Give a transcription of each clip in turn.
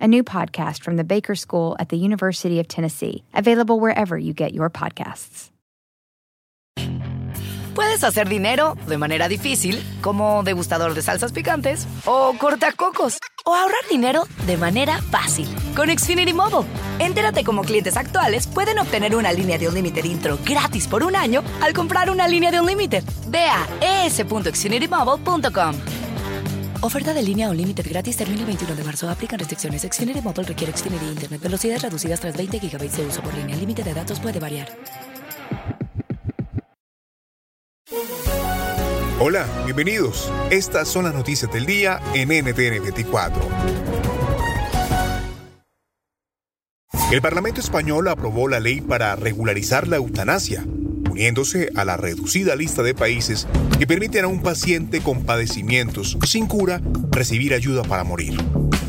a new podcast from the Baker School at the University of Tennessee, available wherever you get your podcasts. Puedes hacer dinero de manera difícil, como degustador de salsas picantes, o cortacocos, o ahorrar dinero de manera fácil con Xfinity Mobile. Entérate cómo clientes actuales pueden obtener una línea de un límite intro gratis por un año al comprar una línea de un límite. Ve a es.xfinitymobile.com. Oferta de línea o límite gratis termina el 21 de marzo. Aplican restricciones. Xfinity Motor requiere Xfinity Internet. Velocidades reducidas tras 20 GB de uso por línea. El límite de datos puede variar. Hola, bienvenidos. Estas son las noticias del día en NTN 24. El Parlamento español aprobó la ley para regularizar la eutanasia uniéndose a la reducida lista de países que permiten a un paciente con padecimientos sin cura recibir ayuda para morir.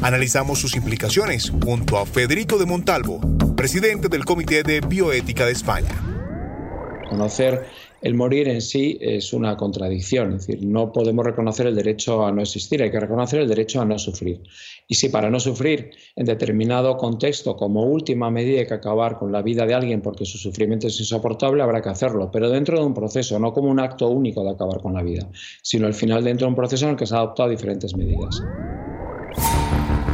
Analizamos sus implicaciones junto a Federico de Montalvo, presidente del Comité de Bioética de España. Conocer el morir en sí es una contradicción, es decir, no podemos reconocer el derecho a no existir, hay que reconocer el derecho a no sufrir. Y si para no sufrir en determinado contexto, como última medida hay que acabar con la vida de alguien porque su sufrimiento es insoportable, habrá que hacerlo, pero dentro de un proceso, no como un acto único de acabar con la vida, sino al final dentro de un proceso en el que se han adoptado diferentes medidas.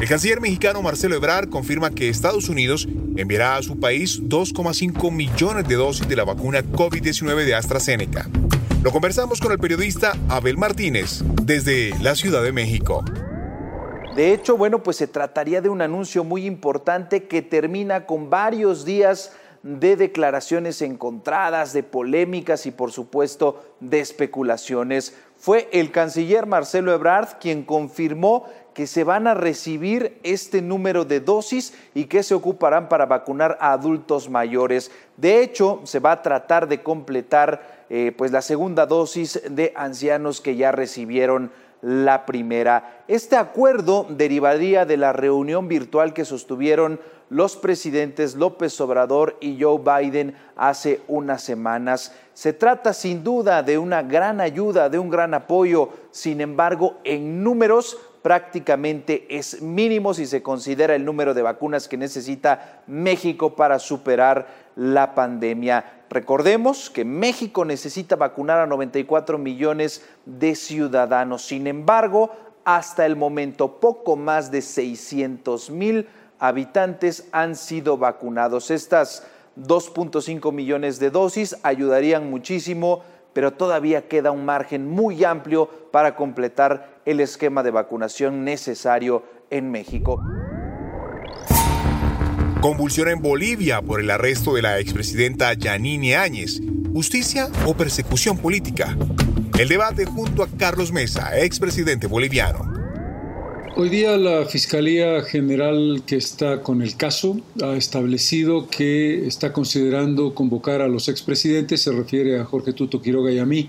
El canciller mexicano Marcelo Ebrard confirma que Estados Unidos enviará a su país 2,5 millones de dosis de la vacuna COVID-19 de AstraZeneca. Lo conversamos con el periodista Abel Martínez desde la Ciudad de México. De hecho, bueno, pues se trataría de un anuncio muy importante que termina con varios días de declaraciones encontradas, de polémicas y por supuesto de especulaciones. Fue el canciller Marcelo Ebrard quien confirmó que se van a recibir este número de dosis y que se ocuparán para vacunar a adultos mayores. De hecho, se va a tratar de completar eh, pues la segunda dosis de ancianos que ya recibieron la primera. Este acuerdo derivaría de la reunión virtual que sostuvieron los presidentes López Obrador y Joe Biden hace unas semanas. Se trata sin duda de una gran ayuda, de un gran apoyo, sin embargo, en números prácticamente es mínimo si se considera el número de vacunas que necesita México para superar la pandemia. Recordemos que México necesita vacunar a 94 millones de ciudadanos. Sin embargo, hasta el momento poco más de 600 mil habitantes han sido vacunados. Estas 2.5 millones de dosis ayudarían muchísimo pero todavía queda un margen muy amplio para completar el esquema de vacunación necesario en México. Convulsión en Bolivia por el arresto de la expresidenta Yanine Áñez. ¿Justicia o persecución política? El debate junto a Carlos Mesa, expresidente boliviano. Hoy día la Fiscalía General que está con el caso ha establecido que está considerando convocar a los expresidentes, se refiere a Jorge Tuto Quiroga y a mí,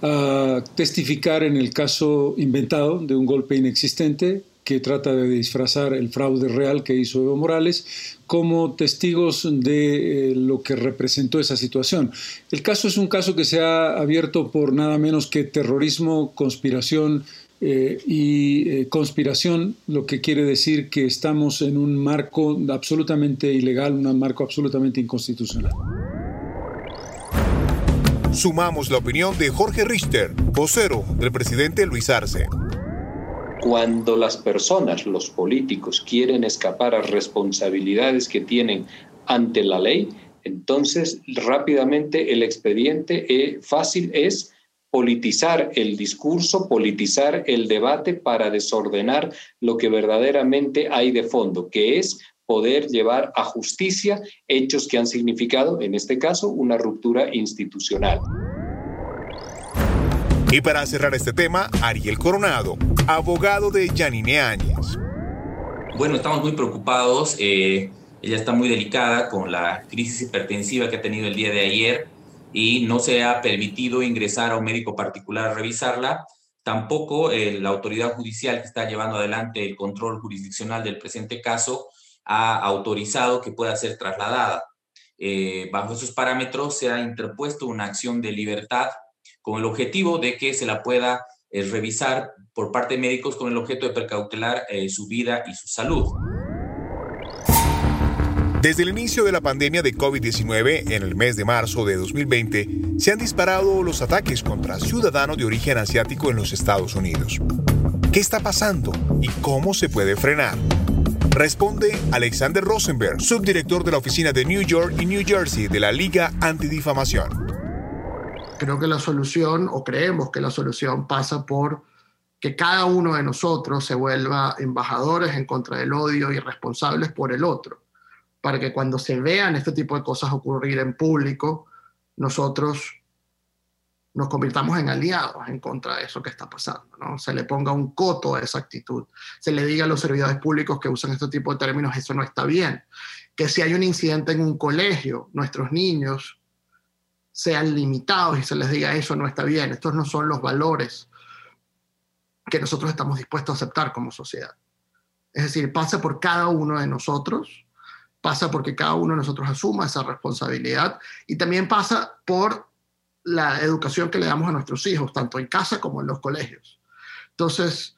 a testificar en el caso inventado de un golpe inexistente que trata de disfrazar el fraude real que hizo Evo Morales como testigos de eh, lo que representó esa situación. El caso es un caso que se ha abierto por nada menos que terrorismo, conspiración, eh, y eh, conspiración, lo que quiere decir que estamos en un marco absolutamente ilegal, un marco absolutamente inconstitucional. Sumamos la opinión de Jorge Richter, vocero del presidente Luis Arce. Cuando las personas, los políticos, quieren escapar a responsabilidades que tienen ante la ley, entonces rápidamente el expediente eh, fácil es politizar el discurso, politizar el debate para desordenar lo que verdaderamente hay de fondo, que es poder llevar a justicia hechos que han significado, en este caso, una ruptura institucional. Y para cerrar este tema, Ariel Coronado, abogado de Yanine Áñez. Bueno, estamos muy preocupados. Eh, ella está muy delicada con la crisis hipertensiva que ha tenido el día de ayer y no se ha permitido ingresar a un médico particular a revisarla. Tampoco eh, la autoridad judicial que está llevando adelante el control jurisdiccional del presente caso ha autorizado que pueda ser trasladada. Eh, bajo esos parámetros se ha interpuesto una acción de libertad con el objetivo de que se la pueda eh, revisar por parte de médicos con el objeto de precautelar su vida y su salud. Desde el inicio de la pandemia de COVID-19 en el mes de marzo de 2020, se han disparado los ataques contra ciudadanos de origen asiático en los Estados Unidos. ¿Qué está pasando y cómo se puede frenar? Responde Alexander Rosenberg, subdirector de la oficina de New York y New Jersey de la Liga Antidifamación. Creo que la solución, o creemos que la solución pasa por que cada uno de nosotros se vuelva embajadores en contra del odio y responsables por el otro para que cuando se vean este tipo de cosas ocurrir en público, nosotros nos convirtamos en aliados en contra de eso que está pasando, ¿no? Se le ponga un coto a esa actitud, se le diga a los servidores públicos que usan este tipo de términos, eso no está bien. Que si hay un incidente en un colegio, nuestros niños sean limitados y se les diga eso no está bien, estos no son los valores que nosotros estamos dispuestos a aceptar como sociedad. Es decir, pasa por cada uno de nosotros pasa porque cada uno de nosotros asuma esa responsabilidad y también pasa por la educación que le damos a nuestros hijos, tanto en casa como en los colegios. Entonces,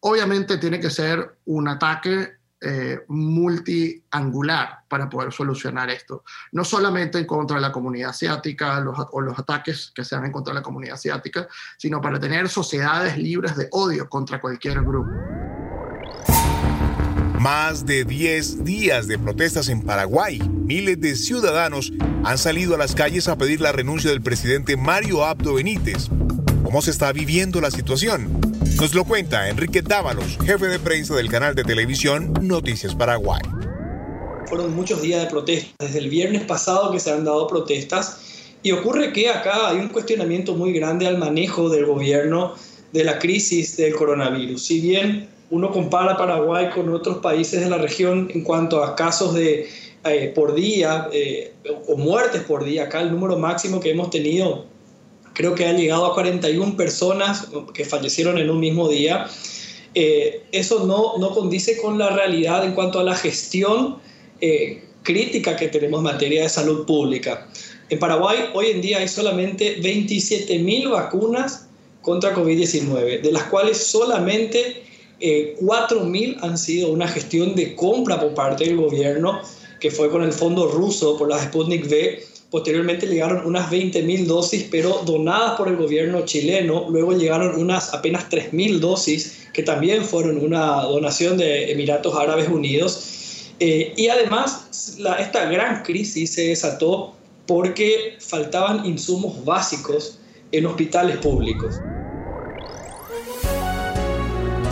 obviamente tiene que ser un ataque eh, multiangular para poder solucionar esto. No solamente en contra de la comunidad asiática o los ataques que se dan en contra de la comunidad asiática, sino para tener sociedades libres de odio contra cualquier grupo. Más de 10 días de protestas en Paraguay. Miles de ciudadanos han salido a las calles a pedir la renuncia del presidente Mario Abdo Benítez. ¿Cómo se está viviendo la situación? Nos lo cuenta Enrique Dávalos, jefe de prensa del canal de televisión Noticias Paraguay. Fueron muchos días de protestas, desde el viernes pasado que se han dado protestas y ocurre que acá hay un cuestionamiento muy grande al manejo del gobierno de la crisis del coronavirus. Si bien uno compara Paraguay con otros países de la región en cuanto a casos de eh, por día eh, o muertes por día. Acá el número máximo que hemos tenido creo que ha llegado a 41 personas que fallecieron en un mismo día. Eh, eso no, no condice con la realidad en cuanto a la gestión crítica que tenemos en materia de salud pública. En Paraguay hoy en día hay solamente 27.000 vacunas contra COVID-19, de las cuales solamente eh, 4.000 han sido una gestión de compra por parte del gobierno, que fue con el fondo ruso por la Sputnik V. Posteriormente llegaron unas 20.000 dosis, pero donadas por el gobierno chileno. Luego llegaron unas apenas 3.000 dosis, que también fueron una donación de Emiratos Árabes Unidos. Eh, y además, esta gran crisis se desató porque faltaban insumos básicos en hospitales públicos.